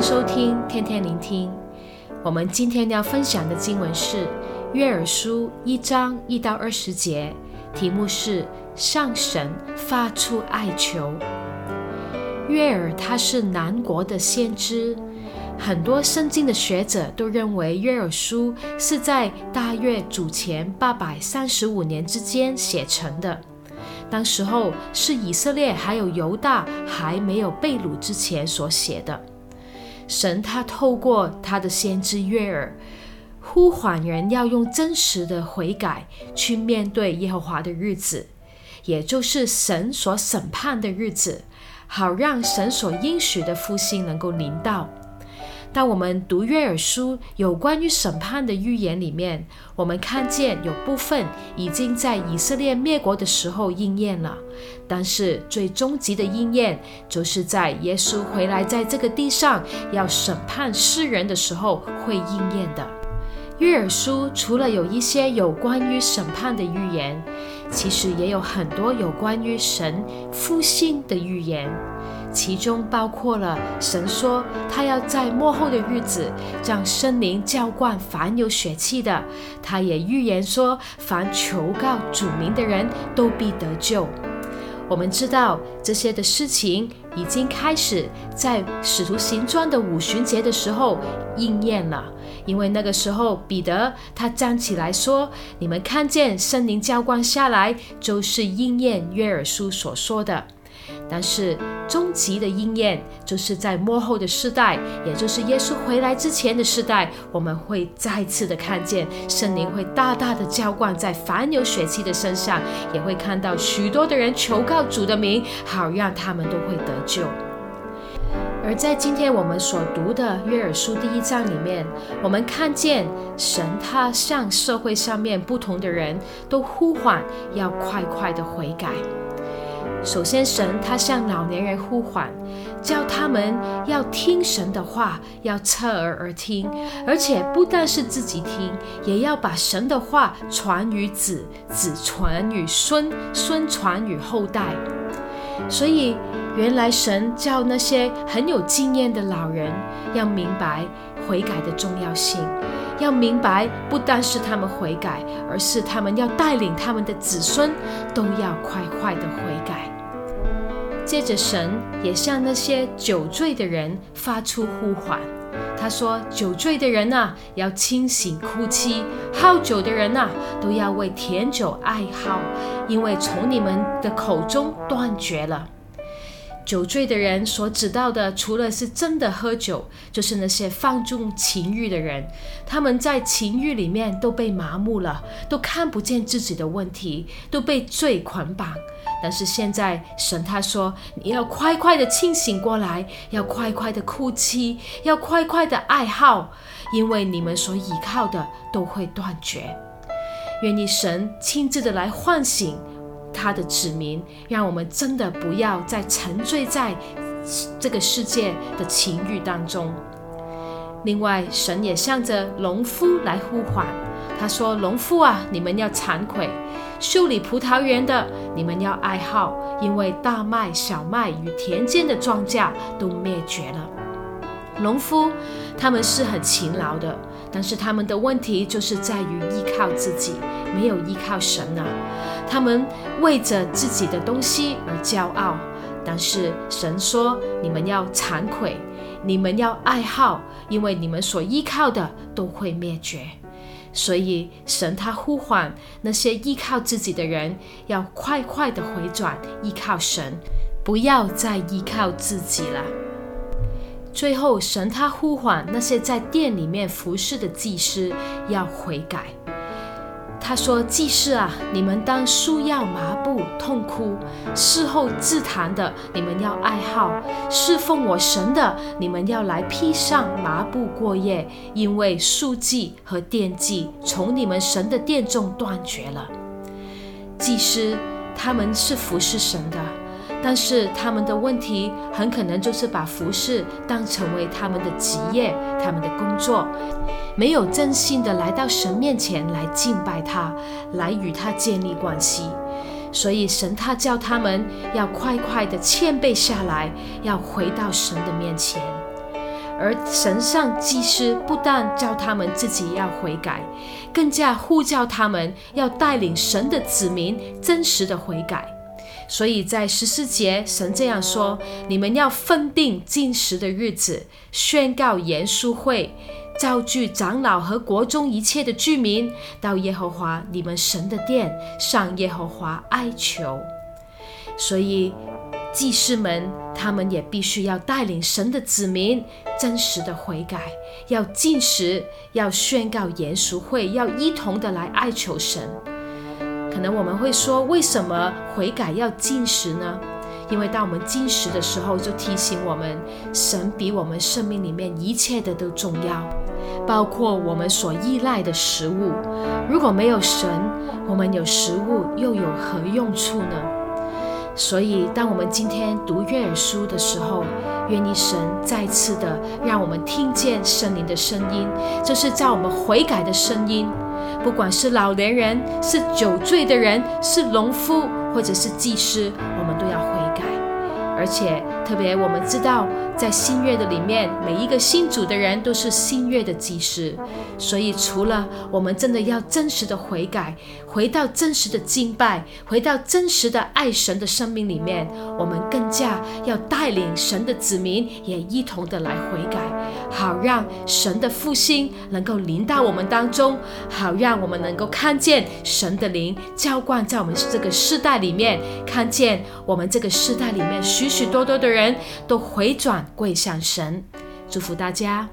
收听天天聆听。我们今天要分享的经文是约珥书一章一到二十节，题目是上神发出哀求。约珥他是南国的先知，很多圣经的学者都认为约珥书是在大约主前八百三十五年之间写成的。当时候是以色列还有犹大还没有被掳之前所写的。神他透过他的先知约珥，呼唤人要用真实的悔改去面对耶和华的日子，也就是神所审判的日子，好让神所应许的复兴能够临到。当我们读约珥书有关于审判的预言里面，我们看见有部分已经在以色列灭国的时候应验了，但是最终极的应验就是在耶稣回来在这个地上要审判世人的时候会应验的。约珥书除了有一些有关于审判的预言，其实也有很多有关于神复兴的预言。其中包括了神说他要在末后的日子将圣灵浇灌凡有血气的，他也预言说凡求告主名的人都必得救。我们知道这些的事情已经开始在使徒行传的五旬节的时候应验了，因为那个时候彼得他站起来说：“你们看见圣灵浇灌下来，就是应验约珥书所说的。”但是终极的应验，就是在末后的世代，也就是耶稣回来之前的世代，我们会再次的看见圣灵会大大的浇灌在凡有血气的身上，也会看到许多的人求告主的名，好让他们都会得救。而在今天我们所读的约珥书第一章里面，我们看见神他向社会上面不同的人都呼唤，要快快的悔改。首先，神他向老年人呼唤，叫他们要听神的话，要侧耳而听，而且不但是自己听，也要把神的话传于子，子传于孙，孙传于后代。所以，原来神叫那些很有经验的老人要明白悔改的重要性，要明白不单是他们悔改，而是他们要带领他们的子孙都要快快的悔改。接着，神也向那些酒醉的人发出呼唤。他说：“酒醉的人呐，要清醒哭泣；好酒的人呐，都要为甜酒哀号，因为从你们的口中断绝了。”酒醉的人所指到的，除了是真的喝酒，就是那些放纵情欲的人。他们在情欲里面都被麻木了，都看不见自己的问题，都被罪捆绑。但是现在神他说：“你要快快的清醒过来，要快快的哭泣，要快快的哀号，因为你们所依靠的都会断绝。”愿你神亲自的来唤醒。他的子民，让我们真的不要再沉醉在这个世界的情欲当中。另外，神也向着农夫来呼唤，他说：“农夫啊，你们要惭愧；修理葡萄园的，你们要哀号，因为大麦、小麦与田间的庄稼都灭绝了。”农夫他们是很勤劳的，但是他们的问题就是在于依靠自己，没有依靠神啊。他们为着自己的东西而骄傲，但是神说：“你们要惭愧，你们要爱好，因为你们所依靠的都会灭绝。”所以神他呼唤那些依靠自己的人，要快快的回转，依靠神，不要再依靠自己了。最后，神他呼唤那些在殿里面服侍的祭司要悔改。他说：“祭司啊，你们当束要麻布痛哭；事后自弹的，你们要爱好；侍奉我神的，你们要来披上麻布过夜，因为数祭和奠祭从你们神的殿中断绝了。祭司他们是服侍神的。”但是他们的问题很可能就是把服侍当成为他们的职业、他们的工作，没有真心的来到神面前来敬拜他，来与他建立关系。所以神他叫他们要快快的谦卑下来，要回到神的面前。而神上祭司不但叫他们自己要悔改，更加呼叫他们要带领神的子民真实的悔改。所以在十四节，神这样说：“你们要分定禁食的日子，宣告严肃会，召聚长老和国中一切的居民，到耶和华你们神的殿，上耶和华哀求。”所以。祭司们，他们也必须要带领神的子民真实的悔改，要禁食，要宣告严肃会，要一同的来哀求神。可能我们会说，为什么悔改要进食呢？因为当我们进食的时候，就提醒我们，神比我们生命里面一切的都重要，包括我们所依赖的食物。如果没有神，我们有食物又有何用处呢？所以，当我们今天读约珥书的时候，愿意神再次的让我们听见圣灵的声音，这是叫我们悔改的声音。不管是老年人、是酒醉的人、是农夫，或者是技师，我们都要悔改。而且，特别我们知道，在新约的里面，每一个信主的人都是新约的祭司。所以，除了我们真的要真实的悔改，回到真实的敬拜，回到真实的爱神的生命里面，我们更加要带领神的子民也一同的来悔改，好让神的复兴能够临到我们当中，好让我们能够看见神的灵浇灌在我们这个世代里面，看见我们这个世代里面许许多多的人都回转跪向神，祝福大家。